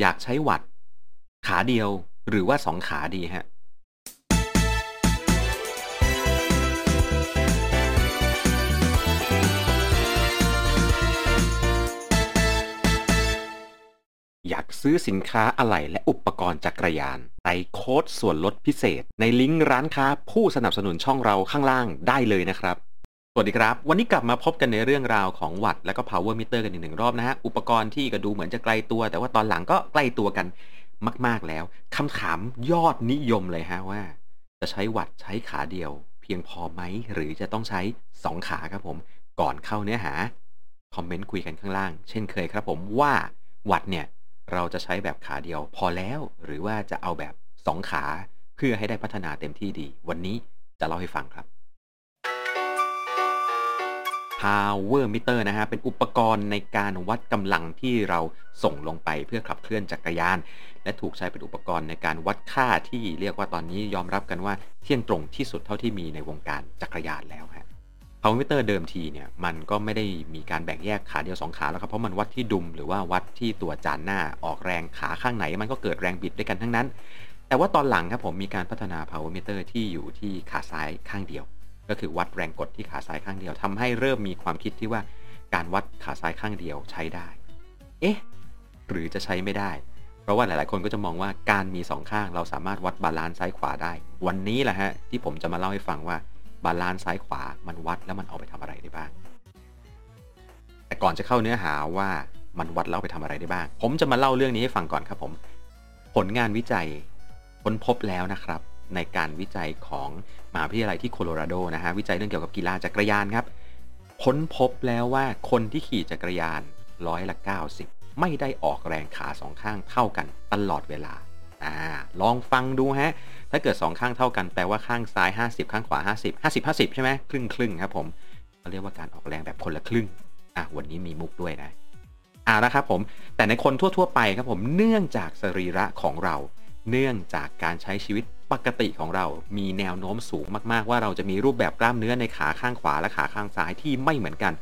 อยากใช้วัด ขาเดียวหรือว่าสองขาดีฮะอยากซื้อสินค้าอะไหล่และอุปกรณ์จักรยานใส่โค้ดส่วนลดพิเศษ ในลิงก์ร้านค้าผู้สนับสนุนช่องเราข้างล่างได้เลยนะครับ สวัสดีครับ วันนี้กลับมาพบกันในเรื่องราวของวัตและก็ power meter กันอีกหนึ่งรอบนะฮะ อุปกรณ์ที่ก็ดูเหมือนจะไกลตัว แต่ว่าตอนหลังก็ใกล้ตัวกันมาก ๆแล้วคำถามยอดนิยมเลยฮะว่า จะใช้วัตใช้ขาเดียว เพียงพอไหม หรือจะต้องใช้ 2 ขาครับผม ก่อนเข้าเนื้อหา คอมเมนต์คุยกันข้างล่าง เช่นเคยครับผมว่าวัตเนี่ย เราจะใช้แบบขาเดียว พอแล้ว หรือว่าจะเอาแบบ 2 ขา เพื่อให้ได้พัฒนาเต็มที่ดี วันนี้จะเล่าให้ฟังครับ power meter นะฮะ เป็นอุปกรณ์ในการวัดกำลังที่เราส่งลงไปเพื่อขับเคลื่อนจักรยาน และถูกใช้เป็นอุปกรณ์ในการวัดค่าที่เรียกว่าตอนนี้ยอมรับกันว่าเที่ยงตรงที่สุดเท่าที่มีในวงการจักรยานแล้วฮะ power meter เดิมทีเนี่ยมันก็ไม่ได้มีการแบ่งแยกขาเดียว 2 ขาแล้วครับเพราะมันวัดที่ดุมหรือว่าวัดที่ตัวจานหน้าออกแรงขาข้างไหน มันก็เกิดแรงบิดด้วยกันทั้งนั้น แต่ว่าตอนหลังครับผมมีการพัฒนา power meter ที่อยู่ที่ขาซ้ายข้างเดียว ก็คือวัดแรงกดที่ขาซ้ายข้างเดียวทำให้เริ่มมีความคิดที่ว่าการวัดขาซ้ายข้างเดียวใช้ได้ เอ๊ะ หรือจะใช้ไม่ได้ เพราะว่าหลาย ๆ คนก็จะมองว่าการมีสองข้างเราสามารถวัด balance ซ้ายขวาได้ วันนี้แหละฮะที่ผมจะมาเล่าให้ฟังว่า balance ซ้ายขวามันวัดแล้วมันเอาไปทำอะไรได้บ้าง แต่ก่อนจะเข้าเนื้อหาว่ามันวัดแล้วไปทำอะไรได้บ้าง ผมจะมาเล่าเรื่องนี้ให้ฟังก่อนครับผม ผลงานวิจัยค้นพบแล้วนะครับ ในการวิจัยของ มหาวิทยาลัยที่โคโลราโดนะฮะวิจัยเรื่องเกี่ยวกับกีฬาจักรยานครับค้นพบแล้วว่าคนที่ขี่จักรยานร้อยละ 90 ไม่ได้ออกแรงขาสองข้างเท่ากันตลอดเวลาอ่าลองฟังดูฮะ ถ้าเกิด 2 ข้างเท่ากันแปลว่าข้างซ้าย 50 ข้างขวา 50 50 50 ใช่ไหมครึ่งครึ่งครับผมเขาเรียกว่าการออกแรงแบบคนละครึ่งอะวันนี้มีมุกด้วยนะอ่านะครับผมแต่ในคนทั่ว ๆ ไปครับผมเนื่องจากสรีระของเรา เนื่องจากการใช้ชีวิต ปกติของเรามีแนวโน้มสูงมาก ๆ ว่าเราจะมีรูปแบบกล้ามเนื้อในขาข้างขวาและขาข้างซ้ายที่ไม่เหมือนกัน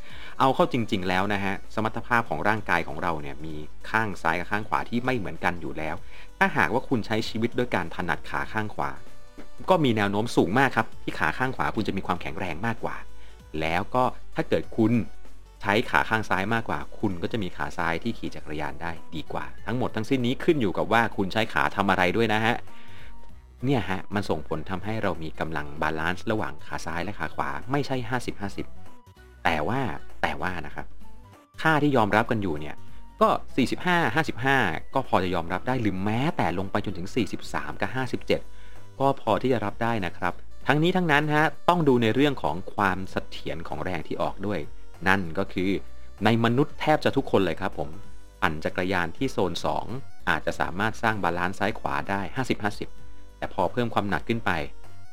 เอาเข้าจริง ๆ แล้วนะฮะ สมรรถภาพของร่างกายของเราเนี่ยมีข้างซ้ายกับข้างขวาที่ไม่เหมือนกันอยู่แล้ว ถ้าหากว่าคุณใช้ชีวิตด้วยการถนัดขาข้างขวา ก็มีแนวโน้มสูงมากครับที่ขาข้างขวาคุณจะมีความแข็งแรงมากกว่า แล้วก็ถ้าเกิดคุณใช้ขาข้างซ้ายมากกว่า คุณก็จะมีขาซ้ายที่ขี่จักรยานได้ดีกว่า ทั้งหมดทั้งสิ้นนี้ขึ้นอยู่กับว่าคุณใช้ขาทำอะไรด้วยนะฮะ เนี่ยฮะมันส่งผลทำให้เรามีกำลังบาลานซ์ระหว่างขาซ้ายและขาขวาไม่ใช่ 50-50 แต่ว่าแต่ว่านะครับ ค่าที่ยอมรับกันอยู่เนี่ยก็ 45 55 ก็พอจะยอมรับได้หรือแม้แต่ลงไปจนถึง 43 กับ 57 ก็พอที่จะรับได้นะครับ ทั้งนี้ทั้งนั้นฮะต้องดูในเรื่องของความเสถียรของแรงที่ออกด้วย นั่นก็คือในมนุษย์แทบจะทุกคนเลยครับผม ปั่นจักรยานที่โซน 2 อาจจะสามารถสร้าง balance ซ้ายขวาได้ 50-50 แต่พอเพิ่มความหนักขึ้นไป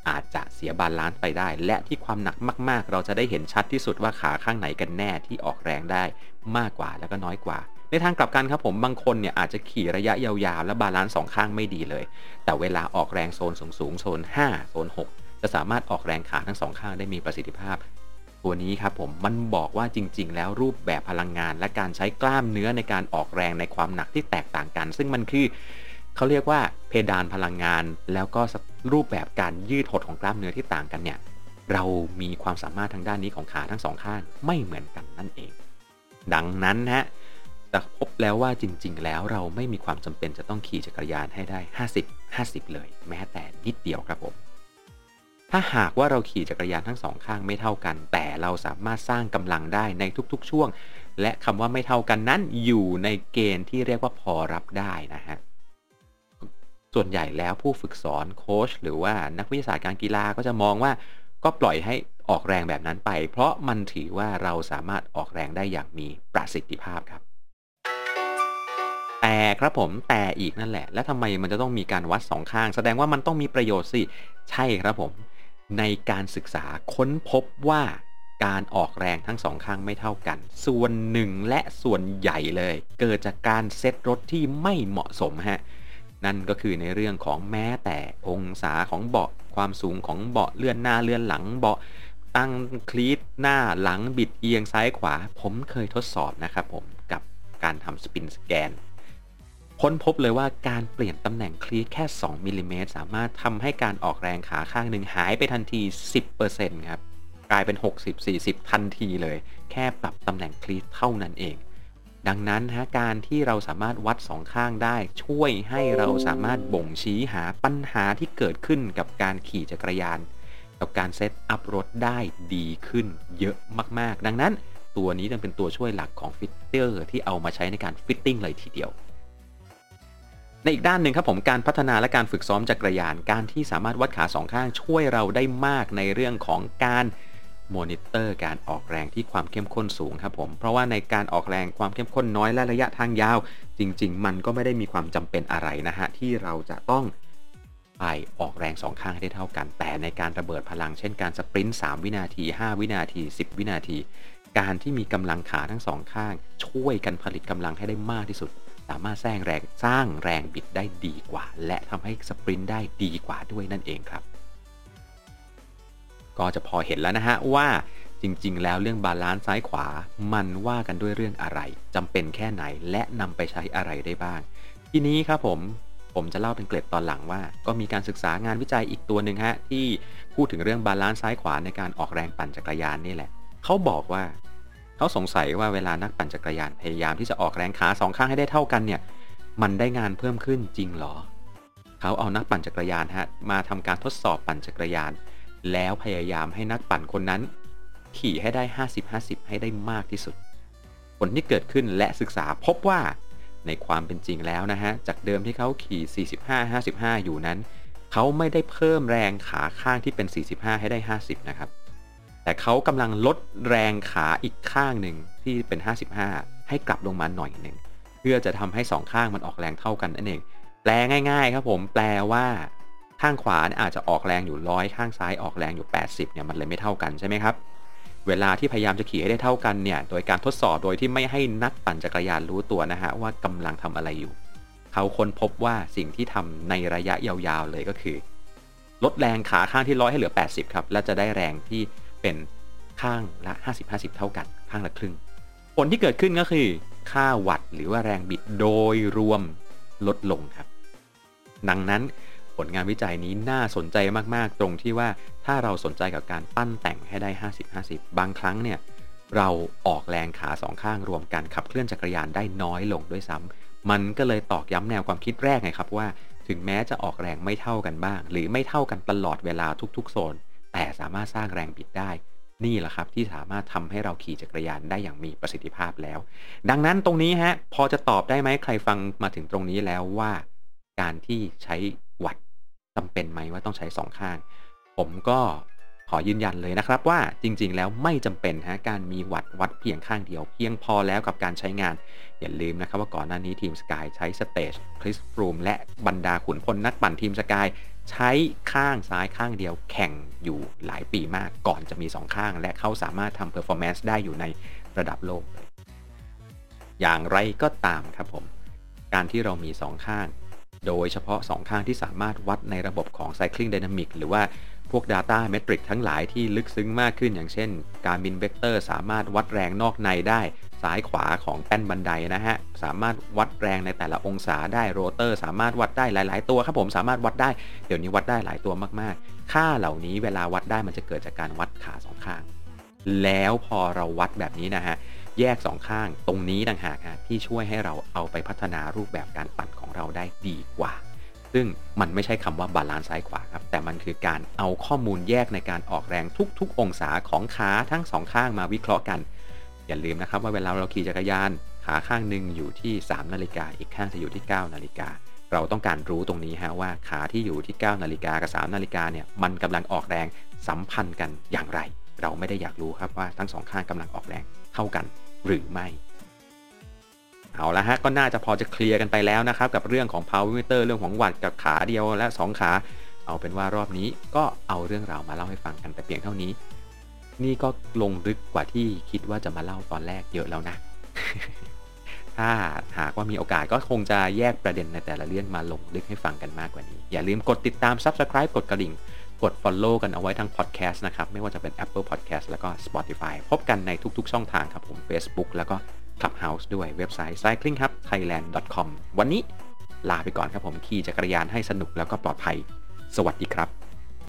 อาจจะเสีย balance ไปได้ และที่ความหนักมาก ๆ เราจะได้เห็นชัดที่สุดว่าขาข้างไหนกันแน่ที่ออกแรงได้มากกว่าแล้วก็น้อยกว่า ในทางกลับกันครับผมบางคนเนี่ยอาจจะขี่ระยะยาวๆ และ balance สองข้างไม่ดีเลย แต่เวลาออกแรงโซนสูงๆโซน 5 โซน 6 จะสามารถออกแรงขาทั้งสองข้างได้มีประสิทธิภาพ ตัวนี้ครับผมมันบอกว่าจริง ๆ แล้วรูปแบบพลังงาน และการใช้กล้ามเนื้อในการออกแรงในความหนักที่แตกต่างกัน ซึ่งมันคือ เขาเรียกว่าเพดานพลังงาน แล้วก็รูปแบบการยืดหดของกล้ามเนื้อที่ต่างกันเนี่ยเรามีความสามารถทางด้านนี้ของขาทั้งสองข้างไม่เหมือนกันนั่นเอง ดังนั้นฮะแต่พบแล้วว่าจริง ๆ แล้วเราไม่มีความจำเป็นจะต้องขี่จักรยานให้ได้ 50 50 เลย แม้แต่นิดเดียวครับผม ถ้าหากว่าเราขี่จักรยานทั้งสองข้างไม่เท่ากัน แต่เราสามารถสร้างกำลังได้ในทุกๆ ช่วง และคำว่าไม่เท่ากันนั้นอยู่ในเกณฑ์ที่เรียกว่าพอรับได้นะฮะ ส่วนใหญ่แล้วผู้ฝึกสอนโค้ชหรือว่านักวิทยาศาสตร์การกีฬาก็จะมองว่าก็ปล่อยให้ออกแรงแบบนั้นไป เพราะมันถือว่าเราสามารถออกแรงได้อย่างมีประสิทธิภาพครับ แต่ครับผมแต่อีกนั่นแหละ แล้วทำไมมันจะต้องมีการวัดสองข้าง แสดงว่ามันต้องมีประโยชน์สิ ใช่ครับผม ในการศึกษาค้นพบว่าการออกแรงทั้งสองข้างไม่เท่ากัน ส่วนหนึ่งและส่วนใหญ่เลย เกิดจากการเซตรถที่ไม่เหมาะสมฮะ นั่นก็คือในเรื่องของแม้แต่องศาของเบาะความสูงของเบาะเลื่อนหน้าเลื่อนหลังเบาะตั้งคลีตหน้าหลังบิดเอียงซ้ายขวา ผมเคยทดสอบนะครับผมกับการทำสปินสแกนค้นพบเลยว่าการเปลี่ยนตำแหน่งคลีตแค่ 2มิลิเมตรสามารถทำให้การออกแรงขาข้างหนึ่งหายไปทันที 10%ครับกลายเป็น 60-40 ทันทีเลย แค่ปรับตำแหน่ง cleat เท่านั้นเอง ดังนั้นฮะการที่เราสามารถวัดสองข้างได้ ช่วยให้เราสามารถบ่งชี้หาปัญหาที่เกิดขึ้นกับการขี่จักรยาน กับการ setup รถได้ดีขึ้นเยอะมากๆ ดังนั้นตัวนี้จะเป็นตัวช่วยหลักของ fitter ที่เอามาใช้ในการ fitting เลยทีเดียวในอีกด้านหนึ่งครับผมการพัฒนาและการฝึกซ้อมจักรยาน การที่สามารถวัดขาสองข้างช่วยเราได้มากในเรื่องของการ มอนิเตอร์การออกแรงที่ความเข้มข้นสูงครับผม เพราะว่าในการออกแรงความเข้มข้นน้อยและระยะทางยาว จริง ๆ มันก็ไม่ได้มีความจำเป็นอะไรนะฮะ ที่เราจะต้องไปออกแรงสองข้างให้ได้เท่ากัน แต่ในการระเบิดพลังเช่นการ sprint 3วินาที 5 วินาที 10 วินาที การที่มีกำลังขาทั้งสองข้าง ช่วยกันผลิตกำลังให้ได้มากที่สุด สามารถสร้างแรงสร้างแรงบิดได้ดีกว่า และทำให้ sprint ได้ดีกว่าด้วยนั่นเองครับ ก็จะพอเห็นแล้วนะฮะว่าจริงๆ แล้วเรื่อง balance ซ้ายขวา มันว่ากันด้วยเรื่องอะไรจำเป็นแค่ไหนและนำไปใช้อะไรได้บ้าง ทีนี้ครับผมผมจะเล่าเป็นเกร็ดตอนหลังว่า ก็มีการศึกษางานวิจัยอีกตัวหนึ่งฮะที่พูดถึงเรื่อง balance ซ้ายขวาในการออกแรงปั่นจักรยานนี่แหละเขาบอกว่าเขาสงสัยว่าเวลานักปั่นจักรยานพยายามที่จะออกแรงขาสองข้างให้ได้เท่ากันเนี่ย มันได้งานเพิ่มขึ้นจริงหรอเขาเอานักปั่นจักรยานฮะมาทำการทดสอบปั่นจักรยาน แล้วพยายามให้นักปั่นคนนั้น ขี่ให้ได้ 50-50 ให้ได้มากที่สุด ผลที่เกิดขึ้นและศึกษาพบว่าในความเป็นจริงแล้วนะฮะ จากเดิมที่เขาขี่ 45-55 อยู่นั้น เขาไม่ได้เพิ่มแรงขาข้างที่เป็น 45 ให้ได้ 50 นะครับ แต่เขากำลังลดแรงขาอีกข้างหนึ่งที่เป็น 55 ให้กลับลงมาหน่อยหนึ่ง เพื่อจะทำให้สองข้างมันออกแรงเท่ากันนั่นเอง แปลง่าย ๆ ครับผม แปลว่า ข้างขวาเนี่ยอาจจะออกแรงอยู่ร้อยข้างซ้ายออกแรงอยู่ 80เนี่ยมันเลยไม่เท่ากันใช่ไหมครับ เวลาที่พยายามจะขี่ให้ได้เท่ากันเนี่ยโดยการทดสอบโดยที่ไม่ให้นักปั่นจักรยานรู้ตัวนะฮะว่ากำลังทำอะไรอยู่ เขาค้นพบว่าสิ่งที่ทำในระยะยาวๆเลยก็คือ ลดแรงขาข้างที่ร้อยให้เหลือ 80 ครับ และจะได้แรงที่เป็นข้างละ 50-50 เท่ากัน ข้างละครึ่ง ผลที่เกิดขึ้นก็คือค่าวัตต์หรือว่าแรงบิดโดยรวมลดลงครับ ดังนั้น ผลงานวิจัยนี้น่าสนใจมากๆ ตรงที่ว่าถ้าเราสนใจกับการปั้นแต่งให้ได้ 50-50 บางครั้งเนี่ยเราออกแรงขาสองข้างรวมกันขับเคลื่อนจักรยานได้น้อยลงด้วยซ้ำมันก็เลยตอกย้ำแนวความคิดแรกไงครับว่า ถึงแม้จะออกแรงไม่เท่ากันบ้าง หรือไม่เท่ากันตลอดเวลาทุกๆ โซน แต่สามารถสร้างแรงบิดได้ นี่แหละครับที่สามารถทำให้เราขี่จักรยานได้อย่างมีประสิทธิภาพแล้ว ดังนั้นตรงนี้ฮะพอจะตอบได้ไหมใครฟังมาถึงตรงนี้แล้วว่า การที่ใช้ จำเป็นไหมว่าต้องใช้ 2 ข้าง ผมก็ขอยืนยันเลยนะครับว่าจริงๆ แล้วไม่จำเป็นฮะการมีวัดวัดเพียงข้างเดียว เพียงพอแล้วกับการใช้งาน อย่าลืมนะครับว่าก่อนหน้านี้ทีมสกายใช้สเตจChris Froome และบรรดาขุนพลนักปั่นทีม Sky ใช้ข้างซ้ายข้างเดียวแข่งอยู่หลายปีมากก่อนจะมี 2 ข้าง และเขาสามารถทำ performance ได้อยู่ในระดับโลก อย่างไรก็ตามครับผม การที่เรามี 2 ข้าง โดยเฉพาะ 2 ข้างที่สามารถวัดในระบบของ Cycling Dynamic หรือว่าพวก Data Metric ทั้งหลายที่ลึกซึ้งมากขึ้น อย่างเช่น Garmin Vector สามารถวัดแรงนอกในได้ซ้ายขวาของแป้นบันไดนะฮะ สามารถวัดแรงในแต่ละองศาได้โรเตอร์ สามารถวัดได้หลาย ๆ ตัวครับผมสามารถวัดได้ เดี๋ยวนี้วัดได้หลายตัวมากๆ ค่าเหล่านี้เวลาวัดได้มันจะเกิดจากการวัดขาสองข้าง แล้วพอเราวัดแบบนี้นะฮะแยกสองข้างตรงนี้ต่างหากที่ช่วยให้เราเอาไปพัฒนารูปแบบการปั่นของ เราได้ดีกว่า ซึ่งมันไม่ใช่คำว่า balance ซ้ายขวาครับ แต่มันคือการเอาข้อมูลแยกในการออกแรงทุก ๆ องศาของขาทั้งสองข้างมาวิเคราะห์กัน อย่าลืมนะครับว่าเวลาเราขี่จักรยาน ขาข้างหนึ่งอยู่ที่ 3 นาฬิกา อีกข้างจะอยู่ที่ 9 นาฬิกาเราต้องการรู้ตรงนี้ฮะว่าขาที่อยู่ที่ 9 นาฬิกากับ 3 นาฬิกาเนี่ยมันกำลังออกแรงสัมพันธ์กันอย่างไร เราไม่ได้อยากรู้ครับว่าทั้งสองข้างกำลังออกแรงเท่ากันหรือไม่ เอาละฮะก็น่าจะพอจะเคลียร์กันไปแล้วนะครับ กับเรื่องของ power meter เรื่องของวัดกับขาเดียวและ 2 ขา เอาเป็นว่ารอบนี้ก็เอาเรื่องราวมาเล่าให้ฟังกันแต่เพียงเท่านี้ นี่ก็ลงลึกกว่าที่คิดว่าจะมาเล่าตอนแรกเยอะแล้วนะ ถ้าหากว่ามีโอกาสก็คงจะแยกประเด็นในแต่ละเรื่องมาลงลึกให้ฟังกันมากกว่านี้ อย่าลืมกดติดตาม subscribe กดกระดิ่งกด follow กันเอาไว้ทาง podcast นะครับ ไม่ว่าจะเป็น Apple Podcast แล้วก็ Spotify พบกันในทุกๆ ช่องทางครับผม Facebook แล้วก็ Clubhouse ด้วยเว็บไซต์ cyclinghubthailand.com วันนี้ลาไปก่อนครับผมขี่จักรยานให้สนุกแล้วก็ปลอดภัย สวัสดีครับ